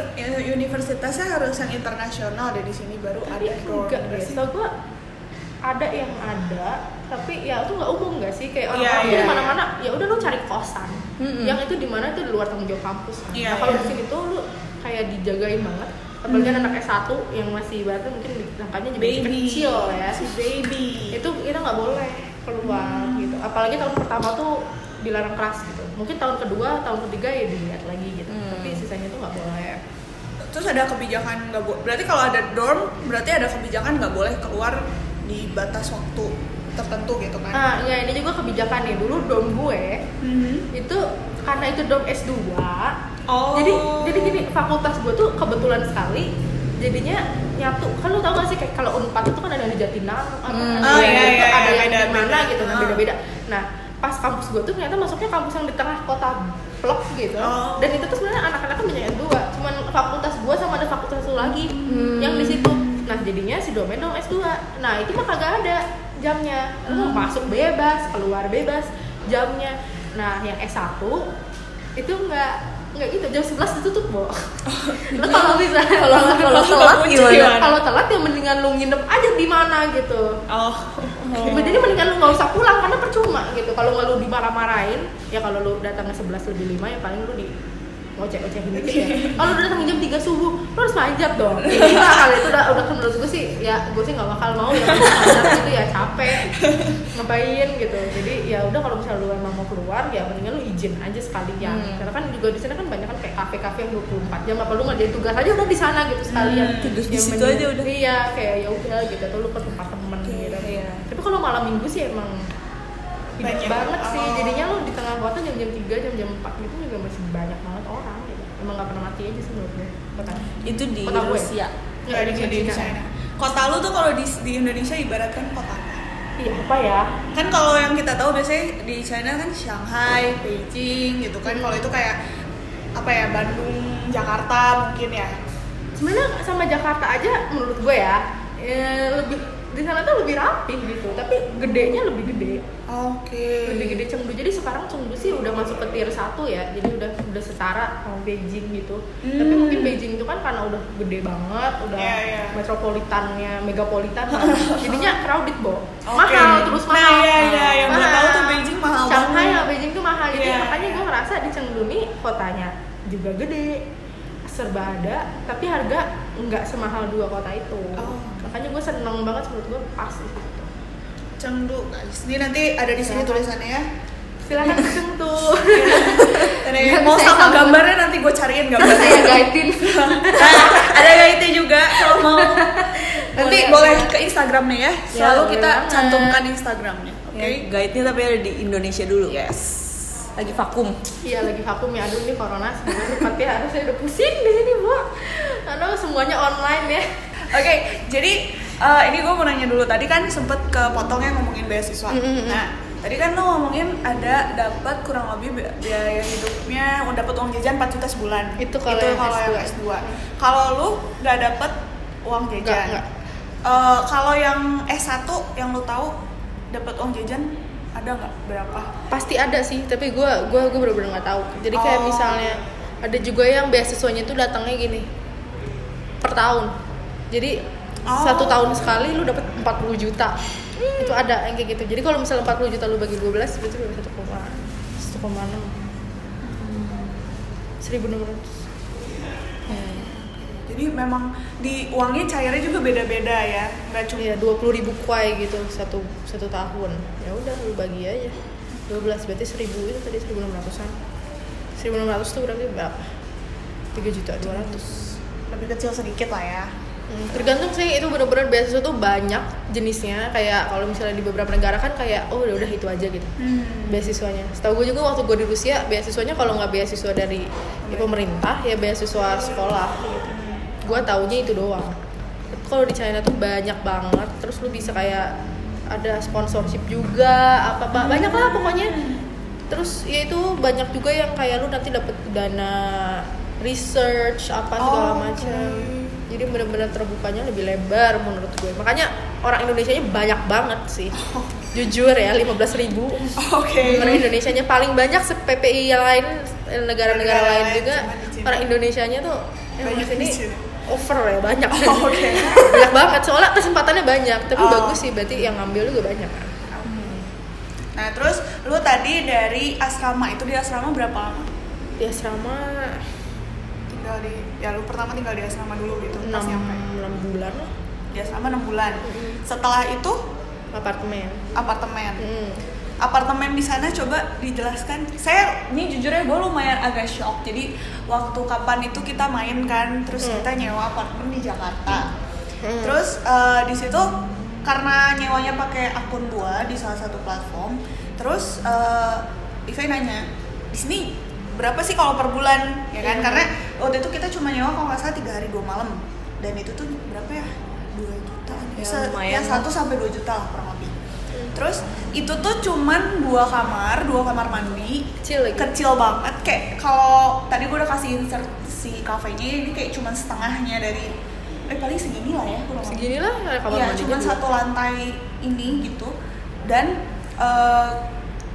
universitasnya harus yang internasional deh di sini baru tapi ada enggak nggak deh setahu gue ada yang ada tapi ya itu nggak umum nggak sih? Kayak Iya, orang-orang iya, di mana-mana ya udah lu cari kosan. Mm-mm. yang itu di mana itu di luar tanggung jawab kampus. Kan. Iya, nah kalau iya. di sini tuh lu kayak dijagain banget. Apalagi anak S1 yang masih ibaratnya mungkin angkanya masih Baby. kecil ya. Si baby. itu kita nggak boleh keluar gitu. Apalagi tahun pertama tuh dilarang keras gitu mungkin tahun kedua tahun ketiga ya dilihat lagi gitu Hmm. tapi sisanya tuh nggak boleh Terus ada kebijakan nggak boleh. Berarti kalau ada dorm, berarti ada kebijakan nggak boleh keluar di batas waktu tertentu gitu kan? nah ya ini juga kebijakan nih dulu dom gue Mhm. itu karena itu dom S2 Oh. jadi jadi gini fakultas gue tuh kebetulan sekali jadinya nyatu kan lu tau gak sih kayak kalau unpad itu kan ada yang di Jatinangor apa Hmm. ada Oh, yang iya, itu, iya, ada iya, yang di beda-beda. mana gitu nah Ah. Beda nah pas kampus gue tuh ternyata masuknya kampus yang di tengah kota blok gitu Oh. dan itu tuh sebenarnya anak-anaknya punya S2 cuman fakultas gue sama ada fakultas satu lagi Hmm. yang di situ nah jadinya si domain dong S2 nah itu mah kagak ada jamnya lu Hmm. masuk bebas keluar bebas jamnya nah yang S1 itu enggak enggak gitu jam 11 ditutup bo. (laughs) Lu kalau bisa. Kalau kalau telat gimana? kalau telat ya mendingan lu nginep aja di mana gitu. Oh. jadi mendingan lu nggak usah pulang karena percuma gitu. Kalau nggak lu dimarah-marahin ya kalau lu datangnya 11 lebih 5 ya paling lu di ngoceh-ngocehin dikit ya. Kalau udah datang jam 3 subuh? Lu harus manjat dong. Gila kali itu udah udah menurut gue sih ya gue sih nggak bakal mau ya manjat gitu ya capek. Ngapain gitu. Jadi ya udah kalau misalnya lu emang mau keluar ya mendingan lu izin aja sekalian. Hmm. karena kan juga di sana kan banyak kan kayak kafe-kafe yang 24 jam apa lu ngerjain tugas aja udah di sana gitu sekalian. Hmm, di Ya situ mending- aja udah. iya kayak ya udah gitu atau lu ke tempat temen gitu. iya. tapi kalau malam minggu sih emang Banyak. banget sih. Oh. jadinya lu di tengah kota jam-jam 3, jam-jam 4 gitu juga masih banyak banget. gitu emang gak pernah mati aja sih menurut gue kota itu di Kota gue. Rusia Nggak di, China. Kota lu tuh kalau di, di Indonesia ibaratkan kota apa? iya apa ya Kan kalau yang kita tahu biasanya di China kan Shanghai, Beijing gitu kan. Kalau itu kayak apa ya Bandung, Jakarta mungkin ya. sebenarnya sama Jakarta aja menurut gue ya eh, lebih di sana tuh lebih rapih gitu tapi gedenya lebih gede Oke. lebih gede Chengdu jadi sekarang Chengdu sih udah masuk ke tier 1 ya jadi udah udah setara sama Beijing gitu tapi Hmm. mungkin Beijing itu kan karena udah gede banget udah Iya, iya. metropolitannya megapolitan kan. (laughs) jadinya crowded bo Oke. mahal terus Nah, mahal iya, iya, yang gue Mahal. tahu tuh Beijing mahal Shanghai banget. Beijing tuh mahal jadi Iya, makanya iya. gue ngerasa di Chengdu nih kotanya juga gede serba ada tapi harga nggak semahal dua kota itu Oh. makanya gue seneng banget menurut gue pas di situ Chengdu guys. Ini nanti ada di sini tulisannya ya. Chengdu Dan Nanti mau sama gambarnya nanti gue cariin gambarnya. saya guidein (laughs) Nah, ada guide juga kalau mau. Nanti Boleh, ke Instagramnya ya. Selalu boleh kita cantumkan Instagramnya. Oke. Ya, guide-nya tapi ada di Indonesia dulu Yes. Lagi vakum Iya lagi vakum ya, aduh ini corona semoga ya, aduh saya udah pusing di sini bu Aduh semuanya online ya Oke, jadi eh, ini gue mau nanya dulu tadi kan sempet kepotongnya ngomongin beasiswa. Mm, mm, mm. Nah, tadi kan lo ngomongin ada dapat kurang lebih bi- biaya hidupnya, mau dapat uang jajan 4 juta sebulan. Itu kalau yang yang S2. S2. Kalau lu nggak dapat uang jajan. Eh, kalau yang S1 yang lu tahu dapat uang jajan ada nggak? Berapa? Pasti ada sih, tapi gue gua, gua bener-bener gak tahu. Jadi kayak Oh. misalnya ada juga yang beasiswanya tuh datangnya gini Per tahun. Jadi Oh. satu tahun sekali lu dapat 40 juta. Itu ada yang kayak gitu. Jadi kalau misalnya 40 juta lu bagi 12 berarti berapa? 1,1,6 1600 Jadi memang di uangnya cairnya juga beda-beda ya, nggak cuma Iya, 20 ribu kuai gitu satu satu tahun. Ya udah lu bagi aja. 12 berarti 1000 itu tadi 1600-an. 1600 tuh berarti berapa? 3 juta 200. lebih kecil sedikit lah ya. Hmm, tergantung sih itu bener-bener beasiswa tuh banyak jenisnya kayak kalau misalnya di beberapa negara kan kayak oh udah udah itu aja gitu beasiswanya. Setahu gue juga waktu gue di Rusia beasiswanya kalau nggak beasiswa dari ya, pemerintah ya beasiswa sekolah gitu. Gue taunya itu doang. Kalau di China tuh banyak banget. Terus lu bisa kayak ada sponsorship juga apa apa banyak lah pokoknya terus ya itu banyak juga yang kayak lu nanti dapat dana research apa segala Oh, macam oke. jadi benar-benar terbukanya lebih lebar menurut gue makanya orang Indonesia nya banyak banget sih (laughs) jujur ya 15.000 ribu Oke. orang Indonesia nya paling banyak se PPI yang lain eh, negara-negara Negara lain juga orang Indonesia nya tuh yang Banyak sini. Over ya banyak Oh, oke. (laughs) banyak banget soalnya kesempatannya banyak tapi Oh. bagus sih berarti yang ngambil juga banyak kan Nah terus lu tadi dari asrama itu di asrama berapa lama? di asrama Tinggal di ya lu pertama tinggal di asrama dulu gitu pas 6, nyampe. 6 bulan lah Di asrama 6 bulan. Mm-mm. Setelah itu apartemen apartemen. Mm. Apartemen di sana coba dijelaskan. Saya ini jujur ya gue lumayan agak shock. Jadi waktu kapan itu kita main kan, terus Hmm. kita nyewa apartemen di Jakarta. Hmm. Terus eh, di situ karena nyewanya pakai akun gua di salah satu platform, terus eh Ive nanya di sini berapa sih kalau per bulan ya kan? Hmm. Karena waktu itu kita cuma nyewa kalau nggak salah tiga hari dua malam dan itu tuh berapa ya? Dua juta. Ya, ya, satu sampai dua juta lah kurang lebih. Terus itu tuh cuman dua kamar, dua kamar mandi, kecil lagi kecil banget. Kayak kalau tadi gue udah kasih insert si kafenya ini kayak cuman setengahnya dari eh paling segini lah ya kurang segini lah kamar Iya, mandinya cuma juga. satu lantai ini gitu. Dan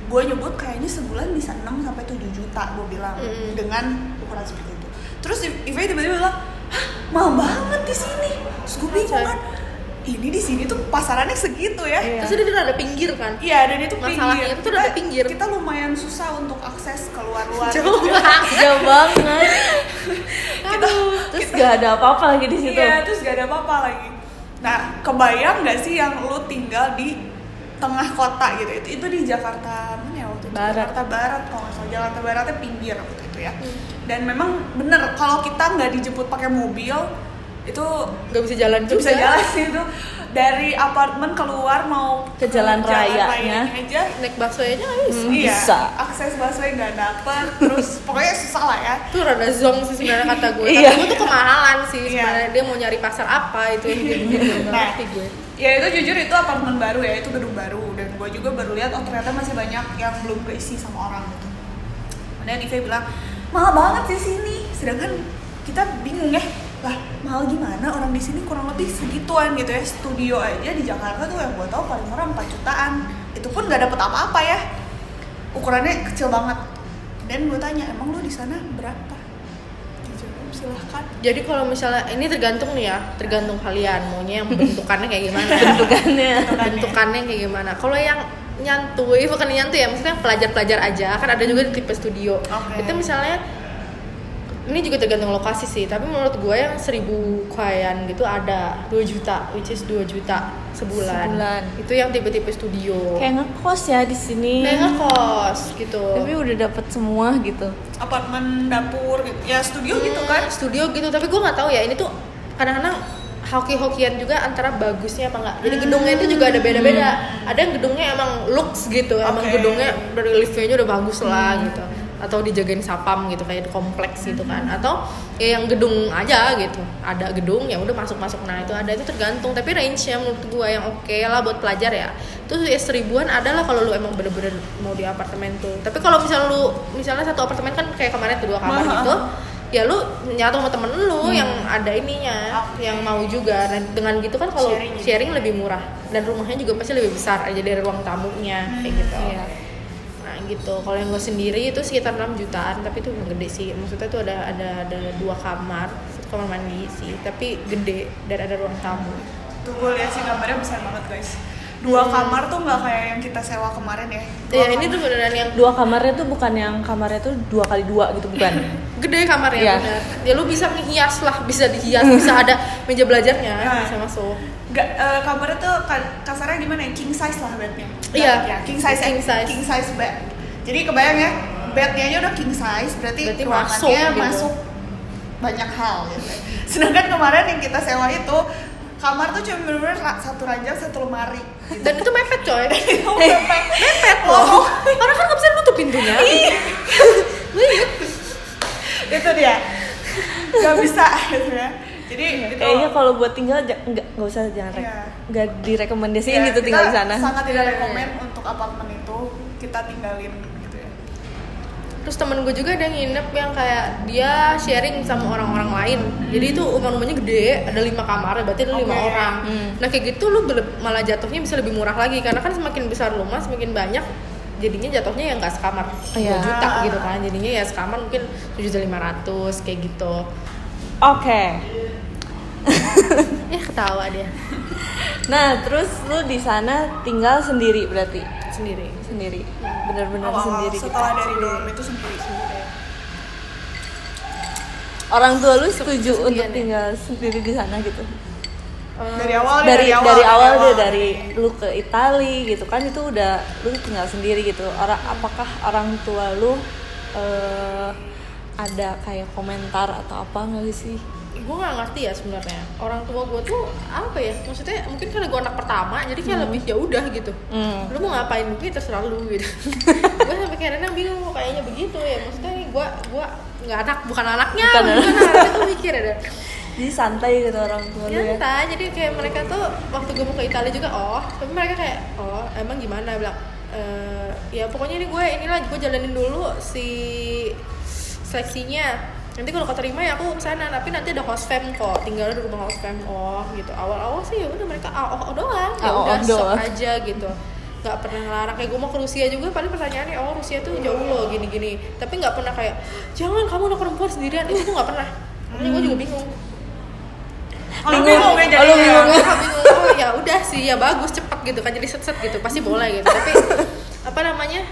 gue nyebut kayaknya sebulan bisa 6 sampai 7 juta gue bilang Mm-mm. dengan ukuran seperti itu. Terus Ive tiba-tiba bilang, "Hah, mahal banget di sini." Terus gue bingung kan, ini di sini tuh pasarannya segitu ya. Iya. terus dia ada pinggir kan Iya, dan itu Masalahnya pinggir. itu udah ada pinggir. Kita lumayan susah untuk akses keluar luar. jauh gitu. banget jauh banget (laughs) Kita, terus gak ada apa-apa lagi di situ Iya, terus gak ada apa-apa lagi. Nah, kebayang nggak sih yang lu tinggal di tengah kota gitu? Itu itu di Jakarta mana ya waktu itu? Barat. Jakarta Barat kalau nggak salah. Jakarta Baratnya pinggir waktu itu ya. Hmm. Dan memang bener kalau kita nggak dijemput pakai mobil itu nggak bisa jalan juga bisa jalan. Sih (laughs) itu dari apartemen keluar mau Ke jalan rayanya. rayanya aja naik bakso aja nggak bisa. Hmm, iya, bisa. akses busway nggak dapet. Terus (laughs) pokoknya susah lah ya. Itu rada zong sih sebenarnya kata gue. Iya. tapi gue tuh kemahalan sih Iya. sebenarnya. Dia mau nyari pasar apa itu yang gitu (laughs) gitu Nah. ngerti gue. ya itu jujur itu apartemen baru ya. Itu gedung baru. Dan gue juga baru lihat oh ternyata masih banyak yang belum keisi sama orang gitu. Kemudian Ive bilang mahal banget di sini. Sedangkan kita bingung ya lah mahal gimana? Orang di sini kurang lebih segituan gitu ya. Studio aja di Jakarta tuh yang gue tahu paling murah 4 jutaan. Itu pun gak dapet apa-apa ya. Ukurannya kecil banget. Dan gue tanya emang lu di sana berapa? Dijawab, silahkan. Jadi kalau misalnya ini tergantung nih ya tergantung kalian maunya yang bentukannya kayak gimana (laughs) bentukannya bentukannya. kayak gimana. Kalau yang nyantui bukan nyantui ya maksudnya pelajar-pelajar aja. Kan ada juga tipe studio. Oke. itu misalnya ini juga tergantung lokasi sih tapi menurut gue yang seribu koin gitu ada 2 juta which is 2 juta sebulan, Sebulan. itu yang tipe-tipe studio. Kayak ngekos ya di sini. Kayak ngekos gitu. Tapi udah dapet semua gitu. Apartemen dapur gitu. Ya studio gitu Hmm, kan? studio gitu. Tapi gue nggak tahu ya ini tuh kadang-kadang hoki-hokian juga antara bagusnya apa enggak jadi gedungnya itu juga ada beda-beda. Ada yang gedungnya emang looks gitu emang Oke. gedungnya dari liftnya udah bagus lah gitu atau dijagain sapam gitu kayak di kompleks gitu kan. Atau ya yang gedung aja gitu. Ada gedung ya udah masuk masuk nah itu ada itu tergantung. Tapi range nya menurut gua yang oke lah buat pelajar ya. Itu ya seribuan ada lah kalau lu emang bener-bener mau di apartemen tuh. Tapi kalau misal lu misalnya satu apartemen kan kayak kemarin tuh dua kamar Mahal. gitu ya lu nyatu sama temen lu yang ada ininya Oke. yang mau juga. Dan dengan gitu kan kalau Sharing sharing, lebih murah. Dan rumahnya juga pasti lebih besar aja dari ruang tamunya kayak gitu. Iya. Gitu kalau yang gue sendiri itu sekitar 6 jutaan tapi itu gede sih maksudnya tuh ada ada ada dua kamar satu kamar mandi sih tapi gede dan ada ruang tamu Tuh gue lihat sih gambarnya besar banget guys. Dua kamar tuh nggak kayak yang kita sewa kemarin ya. Dua ya ini kamar. tuh beneran yang dua kamarnya tuh bukan yang kamarnya tuh dua kali dua gitu bukan (laughs) gede kamarnya Iya. bener. ya lu bisa ngehias lah bisa dihias bisa ada meja belajarnya Nah. bisa masuk Nggak, eh, kamarnya tuh ka- kasarnya gimana ya? King size lah bednya. Iya. Ya, king size. ya. King size. King size bed. Jadi kebayang ya, bednya aja udah king size, berarti, Berarti ruangannya masuk gitu. masuk banyak hal gitu. Sedangkan kemarin yang kita sewa itu kamar tuh cuma bener-bener satu ranjang satu lemari. Gitu. dan itu mepet coy (laughs) mepet, mepet loh. orang kan nggak bisa nutup pintunya (laughs) inget. itu dia. Gak bisa gitu ya. Jadi itu kayaknya kalau buat tinggal nggak nggak usah jangan rek Iya. nggak direkomendasiin Ya, gitu tinggal di sana Sangat tidak rekomend untuk apartemen itu kita tinggalin gitu. Terus temen gue juga ada nginep yang kayak dia sharing sama orang-orang lain jadi itu rumah-rumahnya gede ada lima kamar berarti ada lima Oke. orang Hmm. nah kayak gitu lu malah jatuhnya bisa lebih murah lagi karena kan semakin besar rumah semakin banyak jadinya jatuhnya yang nggak sekamar. 2 juta gitu kan jadinya ya sekamar mungkin tujuh juta lima ratus kayak gitu Oke. eh (laughs) ketawa dia Nah, terus lu di sana tinggal sendiri berarti? sendiri Sendiri. Awal-awal sendiri gitu. setelah dari dorm itu sendiri Orang tua lu setuju untuk ya. tinggal sendiri di sana gitu? Eh, dari awal dia, dari dari awal dari deh dari lu ke Itali gitu kan itu udah lu tinggal sendiri gitu orang apakah orang tua lu eh, ada kayak komentar atau apa nggak sih gue nggak ngerti ya sebenarnya. Orang tua gue tuh apa ya? Maksudnya mungkin karena gue anak pertama jadi kayak lebih ya udah gitu. Hmm. lu mau ngapain? Gue terserah lu gitu. (laughs) Gue sampai kayak kadang bingung kayaknya begitu ya? Maksudnya gue gue nggak anak bukan anaknya Bukan bukan, anak. anaknya tuh mikir ada. Jadi santai gitu orang tua lu ya. Jadi kayak mereka tuh waktu gue mau ke Italia juga oh tapi mereka kayak oh emang gimana? Bilang "Eh, ya pokoknya ini gue inilah gue jalanin dulu si seleksinya nanti kalau keterima ya aku ke sana tapi nanti ada host fam kok tinggal di rumah host fam. Oh gitu. Awal-awal sih ya udah mereka ah oh, oh doang. Ya Ah, oh, udah oh sok aja gitu. Nggak pernah ngelarang. Kayak gue mau ke Rusia juga paling pertanyaannya oh Rusia tuh jauh loh gini-gini. Tapi nggak pernah kayak jangan kamu anak perempuan sendirian. Itu nggak pernah. Makanya gue juga bingung. Oh, lu Bingung. bingung ya Oh, lu jadinya. bingung. Bingung. Oh ya udah sih ya bagus cepet gitu kan jadi set set gitu pasti boleh gitu. Tapi apa namanya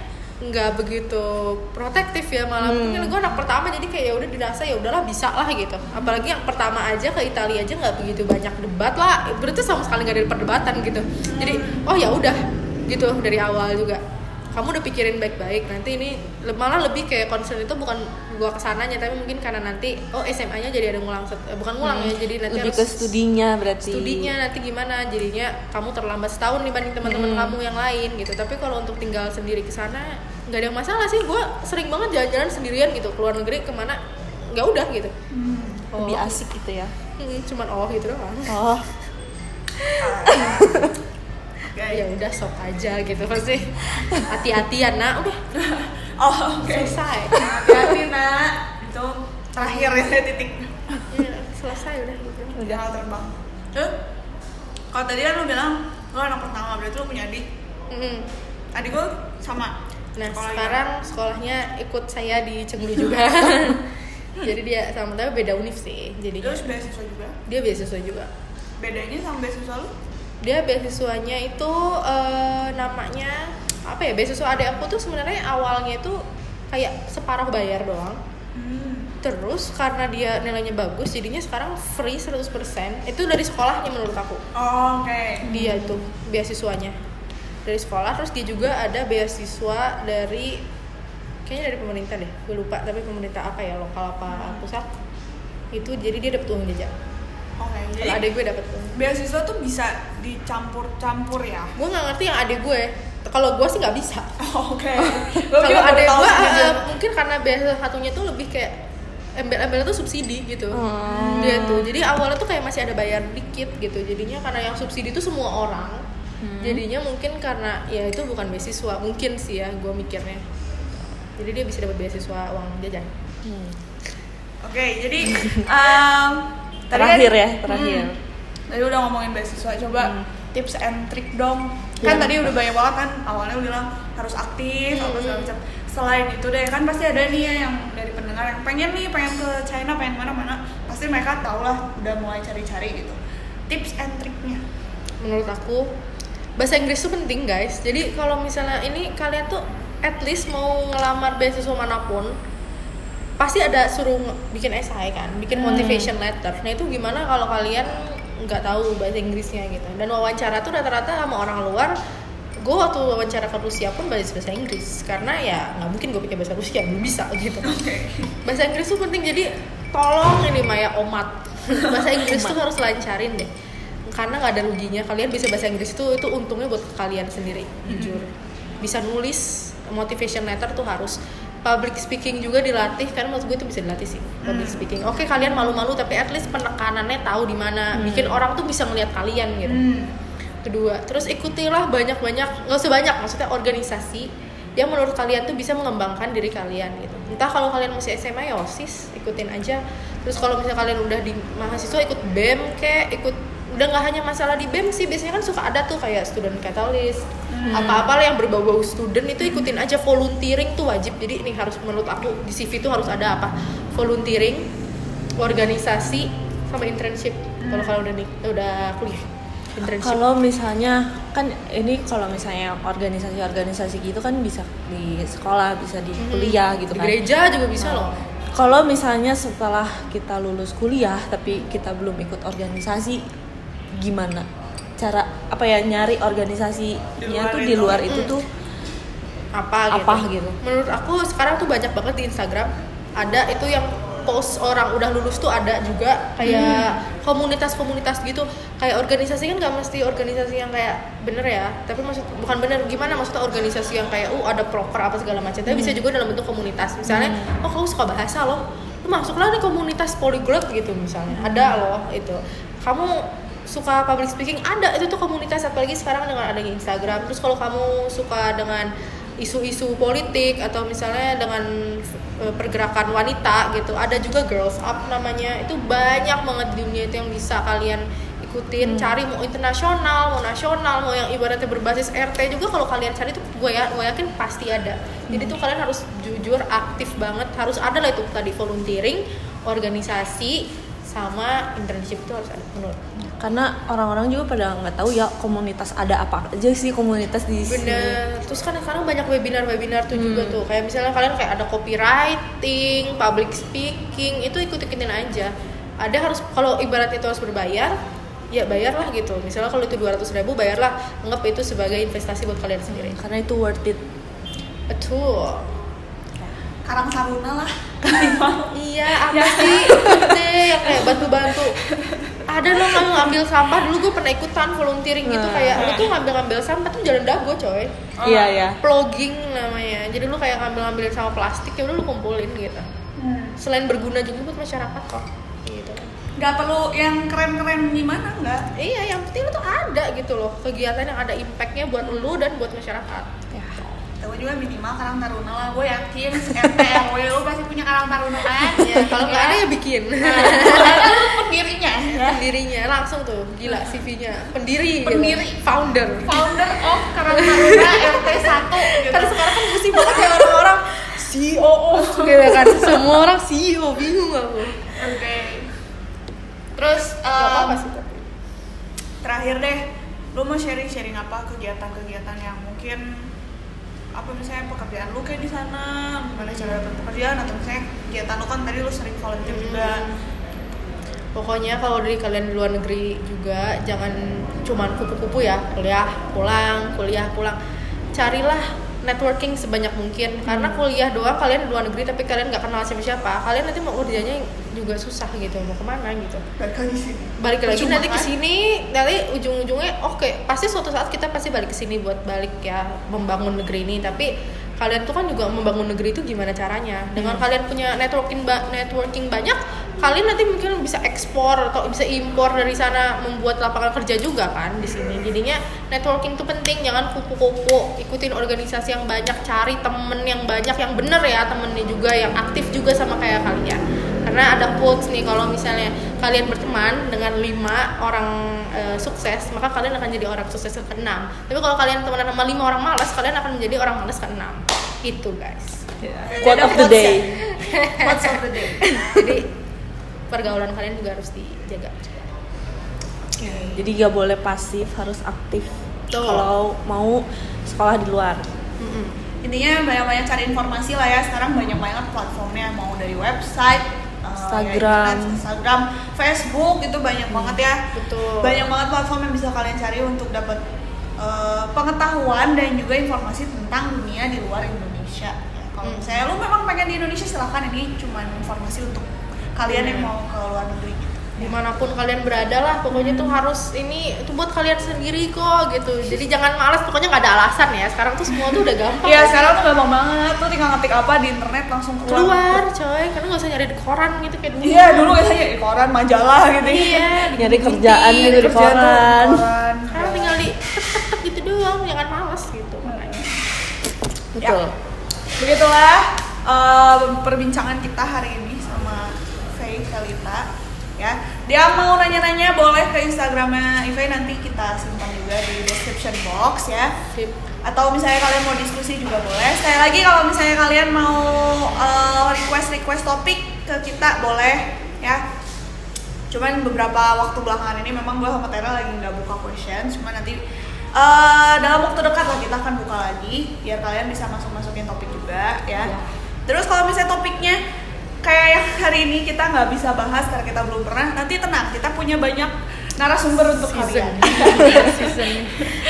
nggak begitu protektif ya malah Hmm. mungkin gue anak pertama jadi kayak ya udah dirasa ya udahlah bisa lah gitu. Apalagi yang pertama aja ke Italia aja nggak begitu banyak debat lah. Berarti sama sekali nggak ada perdebatan gitu. Jadi oh ya udah gitu dari awal juga. Kamu udah pikirin baik-baik nanti ini malah lebih kayak concern itu bukan gua ke sananya tapi mungkin karena nanti oh SMA-nya jadi ada ngulang set- eh, bukan ngulang ya jadi nanti lebih harus ke studinya berarti. studinya nanti gimana jadinya kamu terlambat setahun dibanding teman-teman Hmm. kamu yang lain gitu. Tapi kalau untuk tinggal sendiri ke sana nggak ada masalah sih. Gue sering banget jalan-jalan sendirian gitu keluar negeri ke mana nggak udah gitu. Oh, lebih asik gitu ya? Hmm, cuman oh gitu doang. Oh. (laughs) Ya udah sok aja gitu pasti. Hati-hatian nak. Udah. (laughs) Oh oke. Selesai. Hati-hati nak. Itu terakhir ya titik. Ya, selesai udah gitu. Udah. Hal terbang Terus, kalau tadi kan lu bilang lu anak pertama berarti lu punya adik. Mm-mm. adik lu sama Nah Sekolahnya. sekarang sekolahnya ikut saya di Cengli (laughs) juga. Jadi dia sama tapi beda univ sih. Jadi terus beasiswa juga dia beasiswa juga. bedanya sama beasiswa lu Dia beasiswanya itu eh, namanya apa ya? Beasiswa adik aku tuh sebenarnya awalnya itu kayak separuh bayar doang. hmm. Terus karena dia nilainya bagus, jadinya sekarang free 100% Itu dari sekolahnya menurut aku. oh, oke Dia itu beasiswanya dari sekolah. Terus dia juga ada beasiswa dari kayaknya dari pemerintah deh. Gue lupa tapi pemerintah apa ya lokal apa pusat. Itu jadi dia dapat uang jajan. oke Kalau jadi adek gue dapat uang. beasiswa tuh bisa dicampur-campur ya Gue nggak ngerti yang adek gue. Kalau gue sih nggak bisa. Oh, (laughs) oke Kalau adek gue eh, mungkin karena beasiswa satunya tuh lebih kayak embel-embelnya tuh subsidi gitu. Hmm. Dia tuh. Jadi awalnya tuh kayak masih ada bayar dikit gitu. Jadinya karena yang subsidi tuh semua orang. Jadinya mungkin karena ya itu bukan beasiswa, mungkin sih ya gue mikirnya. Jadi dia bisa dapat beasiswa uang jajan. Hmm. oke jadi um, tadi Terakhir kan- ya, terakhir. Hmm, tadi udah ngomongin beasiswa coba Hmm. tips and trick dong kan Ya. tadi udah banyak banget kan awalnya bilang harus aktif apa segala Hmm. macam selain itu deh kan pasti ada nih ya yang dari pendengar yang pengen nih pengen ke China pengen mana mana pasti mereka tau lah udah mulai cari-cari gitu tips and triknya menurut aku bahasa Inggris tuh penting guys. Jadi kalau misalnya ini kalian tuh at least mau ngelamar beasiswa mana pun pasti ada suruh bikin esai kan bikin Hmm. motivation letter. Nah itu gimana kalau kalian nggak tahu bahasa Inggrisnya gitu? Dan wawancara tuh rata-rata sama orang luar. Gue waktu wawancara ke Rusia pun bahasa bahasa Inggris. Karena ya nggak mungkin gue pakai bahasa Rusia belum bisa gitu. Oke. Bahasa Inggris tuh penting jadi tolong ini Maya omat. (laughs) Bahasa Inggris tuh harus lancarin deh karena nggak ada ruginya kalian bisa bahasa Inggris itu itu untungnya buat kalian sendiri jujur. Bisa nulis motivation letter tuh harus public speaking juga dilatih karena menurut gue itu bisa dilatih sih public speaking. Oke kalian malu-malu tapi at least penekanannya tahu di mana bikin orang tuh bisa ngeliat kalian gitu. Hmm. kedua terus ikutilah banyak-banyak nggak usah banyak maksudnya organisasi yang menurut kalian tuh bisa mengembangkan diri kalian gitu. Entah kalau kalian masih SMA ya osis ikutin aja. Terus kalau misalnya kalian udah di mahasiswa ikut bem kayak ikut udah nggak hanya masalah di bem sih biasanya kan suka ada tuh kayak student catalyst apa-apa lah yang berbau-bau student itu ikutin aja volunteering tuh wajib. Jadi ini harus menurut aku di CV tuh harus ada apa? Volunteering organisasi sama internship. Kalau kalau udah nih udah kuliah internship. Kalau misalnya kan ini kalau misalnya organisasi-organisasi gitu kan bisa di sekolah, bisa di kuliah gitu di kan. gereja juga bisa loh. Kalau misalnya setelah kita lulus kuliah tapi kita belum ikut organisasi gimana? Cara apa ya nyari organisasinya Di tuh itu. di luar itu tuh apa gitu. Apa gitu? Menurut aku sekarang tuh banyak banget di Instagram. Ada itu yang post orang udah lulus tuh ada juga kayak komunitas-komunitas gitu. Kayak organisasi kan nggak mesti organisasi yang kayak bener ya. Tapi maksud bukan bener gimana maksudnya organisasi yang kayak uh ada proper apa segala macam. Tapi bisa juga dalam bentuk komunitas. Misalnya oh kamu suka bahasa loh. Lu masuklah nih komunitas polyglot gitu misalnya. Ada loh itu. Kamu suka public speaking ada. Itu tuh komunitas apalagi sekarang dengan adanya Instagram. Terus kalau kamu suka dengan isu-isu politik atau misalnya dengan eh, pergerakan wanita gitu ada juga girls up namanya. Itu banyak banget di dunia itu yang bisa kalian ikutin. Cari mau internasional mau nasional mau yang ibaratnya berbasis RT juga kalau kalian cari tuh gue ya gue yakin pasti ada. Jadi tuh kalian harus jujur aktif banget. Harus ada lah itu tadi volunteering organisasi sama internship itu harus ada menurut karena orang-orang juga pada nggak tahu ya komunitas ada apa aja sih komunitas di sini. Bener. Terus kan sekarang banyak webinar-webinar tuh juga tuh. Kayak misalnya kalian kayak ada copywriting, public speaking, itu ikut-ikutin aja. Ada harus kalau ibarat itu harus berbayar, ya bayarlah gitu. Misalnya kalau itu 200 ribu bayarlah, anggap itu sebagai investasi buat kalian sendiri. Karena itu worth it. Betul. Karang Taruna lah. Iya, apa sih? yang kayak bantu-bantu. Ada lo ngambil sampah dulu gue pernah ikutan volunteering gitu Nah. kayak lu tuh ngambil-ngambil sampah tuh jalan dago coy. Iya ya. Plogging namanya. Jadi lu kayak ngambil-ngambilin sama plastik ya udah lu kumpulin gitu. Selain berguna juga buat masyarakat kok. Gitu. Nggak perlu yang keren-keren gimana nggak? Iya, yang penting lu tuh ada gitu loh kegiatan yang ada impactnya buat lu dan buat masyarakat. Gue juga minimal Karang Taruna lah. Gue yakin RT RW lu pasti punya Karang Taruna kan? (laughs) Ya, kalau nggak ada ya bikin. (laughs) Karena lu pendirinya ya. Pendirinya langsung tuh gila CV-nya. Pendiri. gitu. Pendiri. Founder. Founder of Karang Taruna RT 1 gitu. Kan sekarang kan pusing banget ya orang-orang CEO gitu kan. Semua orang CEO bingung aku. Oke. Terus Gak apa-apa em, sih tapi. terakhir deh, lu mau sharing-sharing apa kegiatan-kegiatan yang mungkin apa misalnya pekerjaan lu kayak di sana, gimana cara dapat pekerjaan atau misalnya kegiatan lu kan tadi lu sering volunteer juga. Pokoknya kalau dari kalian di luar negeri juga jangan cuman kupu-kupu ya kuliah pulang kuliah pulang carilah networking sebanyak mungkin. Karena kuliah doang kalian di luar negeri tapi kalian nggak kenal siapa siapa kalian nanti mau kerjanya juga susah gitu mau ke mana gitu. Balik lagi sini. balik lagi nanti ke kan? sini nanti ujung-ujungnya oke pasti suatu saat kita pasti balik ke sini buat balik ya membangun negeri ini. Tapi kalian tuh kan juga membangun negeri itu gimana caranya? Dengan kalian punya networking ba- networking banyak kalian nanti mungkin bisa ekspor atau bisa impor dari sana membuat lapangan kerja juga kan di sini. Jadinya networking tuh penting jangan kupu-kupu ikutin organisasi yang banyak cari temen yang banyak yang bener ya temennya juga yang aktif juga sama kayak kalian karena ada quotes nih kalau misalnya kalian berteman dengan lima orang eh, sukses maka kalian akan jadi orang sukses ke enam tapi kalau kalian temenan sama lima orang malas kalian akan menjadi orang malas ke enam itu guys Quote of the day. (laughs) What's of the day? jadi pergaulan kalian juga harus dijaga Jadi gak boleh pasif, harus aktif. Kalau mau sekolah di luar. Mm-mm. Intinya banyak-banyak cari informasi lah ya. Sekarang banyak banget platformnya mau dari website, Instagram. ya, Instagram, Facebook itu banyak banget ya. betul banyak banget platform yang bisa kalian cari untuk dapat eh, pengetahuan dan juga informasi tentang dunia di luar Indonesia. Ya, kalau Hmm. misalnya lu memang pengen di Indonesia silahkan ini cuma informasi untuk kalian yang Hmm. mau ke luar negeri. Di mana pun kalian berada lah pokoknya tuh harus ini itu buat kalian sendiri kok gitu. Jadi jangan malas pokoknya nggak ada alasan ya. Sekarang tuh semua tuh udah gampang. Iya sekarang tuh gampang banget, tuh tinggal ngetik apa di internet langsung keluar. keluar coy. Karena nggak usah nyari di koran gitu kayak dulu. Iya dulu biasanya di koran, majalah gitu. iya (laughs) Nyari kerjaan gitu di koran. sekarang tinggal di (laughs) gitu doang jangan malas gitu. Makanya. Betul. Ya. Begitulah eh, perbincangan kita hari ini sama Faye Kalita. ya. Dia mau nanya-nanya boleh ke Instagramnya Ive nanti kita simpan juga di description box ya. Sip. Atau misalnya kalian mau diskusi juga boleh. Sekali lagi kalau misalnya kalian mau eh, request request topik ke kita boleh ya. Cuman beberapa waktu belakangan ini memang gue sama Tera lagi nggak buka question. Cuma nanti eh, dalam waktu dekat lah kita akan buka lagi biar kalian bisa masuk masukin topik juga ya. Iya. Terus kalau misalnya topiknya kayak yang hari ini kita nggak bisa bahas karena kita belum pernah. Nanti tenang kita punya banyak narasumber untuk Season. kalian. (laughs) Season.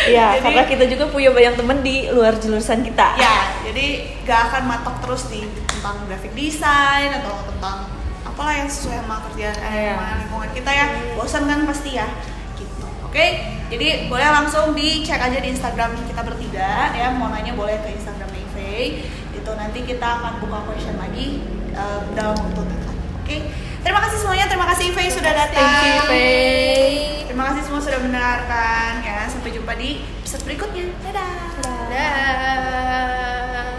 ya Jadi- karena kita juga punya banyak temen di luar jurusan kita ya jadi gak akan matok terus di tentang graphic design atau tentang apalah yang sesuai sama kerjaan eh, lingkungan kita ya bosan kan pasti ya gitu oke jadi boleh langsung dicek aja di Instagram kita bertiga ya mau nanya boleh ke Instagram Ivey itu nanti kita akan buka question lagi dalam waktu dekat oke. Terima kasih semuanya. Terima kasih Ivey sudah datang Thank you, Faye. terima kasih semua sudah mendengarkan ya. Sampai jumpa di episode berikutnya. Dadah. Dah.